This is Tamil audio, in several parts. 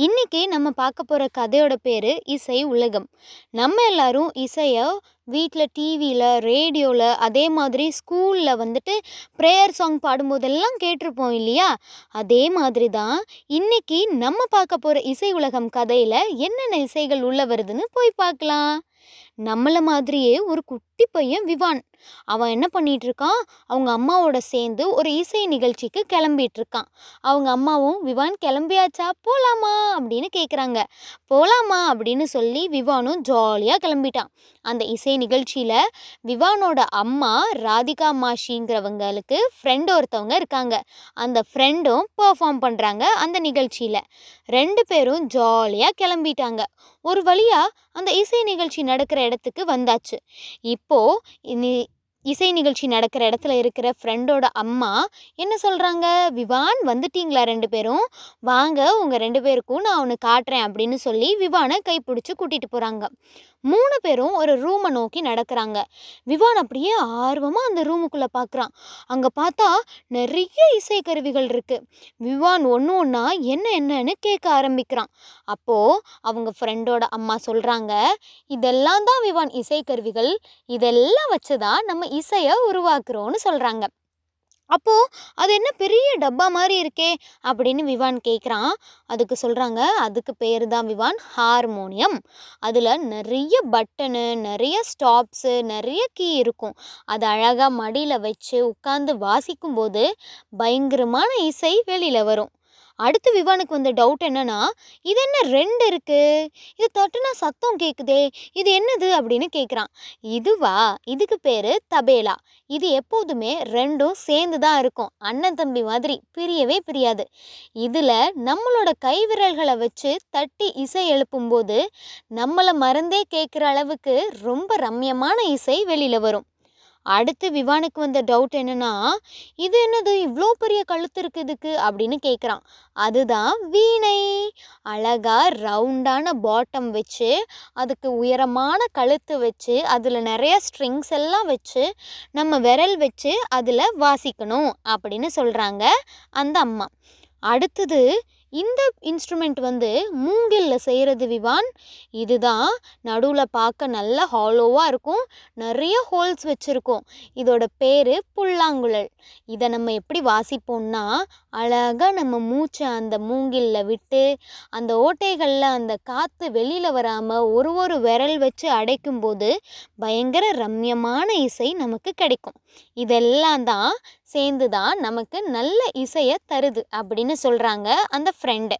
இன்றைக்கி நம்ம பார்க்க போகிற கதையோட பேர் இசை உலகம். நம்ம எல்லாரும் இசையை வீட்டில் டிவியில் ரேடியோவில் அதே மாதிரி ஸ்கூலில் வந்துட்டு ப்ரேயர் சாங் பாடும்போதெல்லாம் கேட்டிருப்போம் இல்லையா? அதே மாதிரி தான் இன்னைக்கு நம்ம பார்க்க போகிற இசை உலகம் கதையில் என்னென்ன இசைகள் உள்ள வருதுன்னு போய் பார்க்கலாம். நம்மளை மாதிரியே ஒரு குட்டி பையன் விவான். அவன் என்ன பண்ணிட்டு இருக்கான்? அவங்க அம்மாவோட சேர்ந்து ஒரு இசை நிகழ்ச்சிக்கு கிளம்பிட்டு இருக்கான் அவங்க அம்மாவும் விவான் கிளம்பியாச்சா? போலாமா? அப்படின்னு கேட்குறாங்க போலாமா? அப்படின்னு சொல்லி விவானும் ஜாலியாக கிளம்பிட்டான். அந்த இசை இசை நிகழ்ச்சியில் விவானோட அம்மா ராதிகா மாஷிங்கிறவங்களுக்கு ஃப்ரெண்ட் ஒருத்தவங்க இருக்காங்க. அந்த ஃப்ரெண்டும் பெர்ஃபார்ம் பண்ணுறாங்க அந்த நிகழ்ச்சியில். ரெண்டு பேரும் ஜாலியாக கிளம்பிட்டாங்க. ஒரு வழியாக அந்த இசை நிகழ்ச்சி நடக்கிற இடத்துக்கு வந்தாச்சு. இப்போது இசை நிகழ்ச்சி நடக்கிற இடத்துல இருக்கிற ஃப்ரெண்டோட அம்மா என்ன சொல்கிறாங்க விவான் வந்துட்டீங்களா ரெண்டு பேரும்? வாங்க உங்கள் ரெண்டு பேருக்கும் நான் அவனை காட்டுறேன் அப்படின்னு சொல்லி விவானை கைப்பிடிச்சி கூட்டிகிட்டு போகிறாங்க மூணு பேரும் ஒரு ரூமை நோக்கி நடக்கிறாங்க. விவான் அப்படியே ஆர்வமாக அந்த ரூமுக்குள்ளே பார்க்குறான் அங்கே பார்த்தா நிறைய இசை கருவிகள் இருக்குது விவான் ஒன்று ஒன்றா என்ன என்னன்னு கேட்க ஆரம்பிக்கிறான். அப்போது அவங்க ஃப்ரெண்டோட அம்மா சொல்கிறாங்க இதெல்லாம் தான் விவான் இசை கருவிகள் இதெல்லாம் வச்சு தான் நம்ம இசையை உருவாக்குறோன்னு சொல்கிறாங்க அப்போது அது என்ன பெரிய டப்பா மாதிரி இருக்கே அப்படின்னு விவான் கேட்குறான் அதுக்கு சொல்கிறாங்க அதுக்கு பேர் தான் விவான் ஹார்மோனியம். அதில் நிறைய பட்டனு நிறைய ஸ்டாப்ஸு நிறைய கீ இருக்கும். அது அழகாக மடியில் வச்சு உட்காந்து வாசிக்கும்போது பயங்கரமான இசை வெளியில் வரும். அடுத்து விவானுக்கு வந்த டவுட் என்னன்னா இது என்ன ரெண்டு இருக்கு? இது தட்டுனா சத்தம் கேட்குதே இது என்னது அப்படின்னு கேட்குறான் இதுவா? இதுக்கு பேர் தபேலா. இது எப்போதுமே ரெண்டும் சேர்ந்து தான் இருக்கும். அண்ணன் தம்பி மாதிரி பிரியவே பிரியாது. இதில் நம்மளோட கைவிரல்களை வச்சு தட்டி இசை எழுப்பும்போது நம்மளை மறந்தே கேட்குற அளவுக்கு ரொம்ப ரம்யமான இசை வெளியில் வரும். அடுத்து விவானுக்கு வந்த டவுட் என்னன்னா இது என்னது? இவ்வளோ பெரிய கழுத்து இருக்குது இதுக்கு? அப்படின்னு கேட்குறான் அதுதான் வீணை. அழகாக ரவுண்டான பாட்டம் வச்சு அதுக்கு உயரமான கழுத்து வச்சு அதில் நிறைய ஸ்ட்ரிங்ஸ் எல்லாம் வச்சு நம்ம விரல் வச்சு அதில் வாசிக்கணும் அப்படின்னு சொல்கிறாங்க அந்த அம்மா. அடுத்தது இந்த இன்ஸ்ட்ருமெண்ட் வந்து மூங்கில்ல செய்கிறது விவான். இதுதான் நடுவில் பார்க்க நல்ல ஹாலோவாக இருக்கும். நிறைய ஹோல்ஸ் வச்சுருக்கோம். இதோட பேர் புல்லாங்குழல். இதை நம்ம எப்படி வாசிப்போம்னா அழகாக நம்ம மூச்சை அந்த மூங்கில்ல விட்டு அந்த ஓட்டைகளில் அந்த காற்று வெளியில் வராமல் ஒரு ஒரு விரல் வச்சு அடைக்கும்போது பயங்கர ரம்யமான இசை நமக்கு கிடைக்கும். இதெல்லாம் தான் சேர்ந்து தான் நமக்கு நல்ல இசையை தருது அப்படின்னு சொல்கிறாங்க அந்த ஃப்ரெண்டு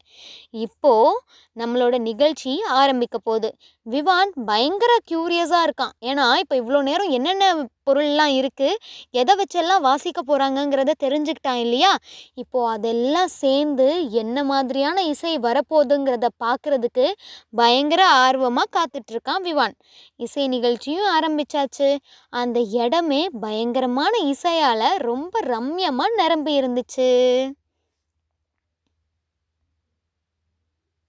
இப்போது நம்மளோட நிகழ்ச்சி ஆரம்பிக்க போகுது. விவான் பயங்கர க்யூரியஸாக இருக்கான். ஏன்னா இப்போ இவ்வளோ நேரம் என்னென்ன பொருள்லாம் இருக்குது எதை வச்செல்லாம் வாசிக்க போகிறாங்கங்கிறத தெரிஞ்சுக்கிட்டான் இல்லையா? இப்போது அதெல்லாம் சேர்ந்து என்ன மாதிரியான இசை வரப்போகுதுங்கிறத பார்க்குறதுக்கு பயங்கர ஆர்வமாக காத்துட்ருக்கான் விவான். இசை நிகழ்ச்சியும் ஆரம்பிச்சாச்சு. அந்த இடமே பயங்கரமான இசையால் ரொம்ப ரம்யமாக நிரம்பி இருந்துச்சு.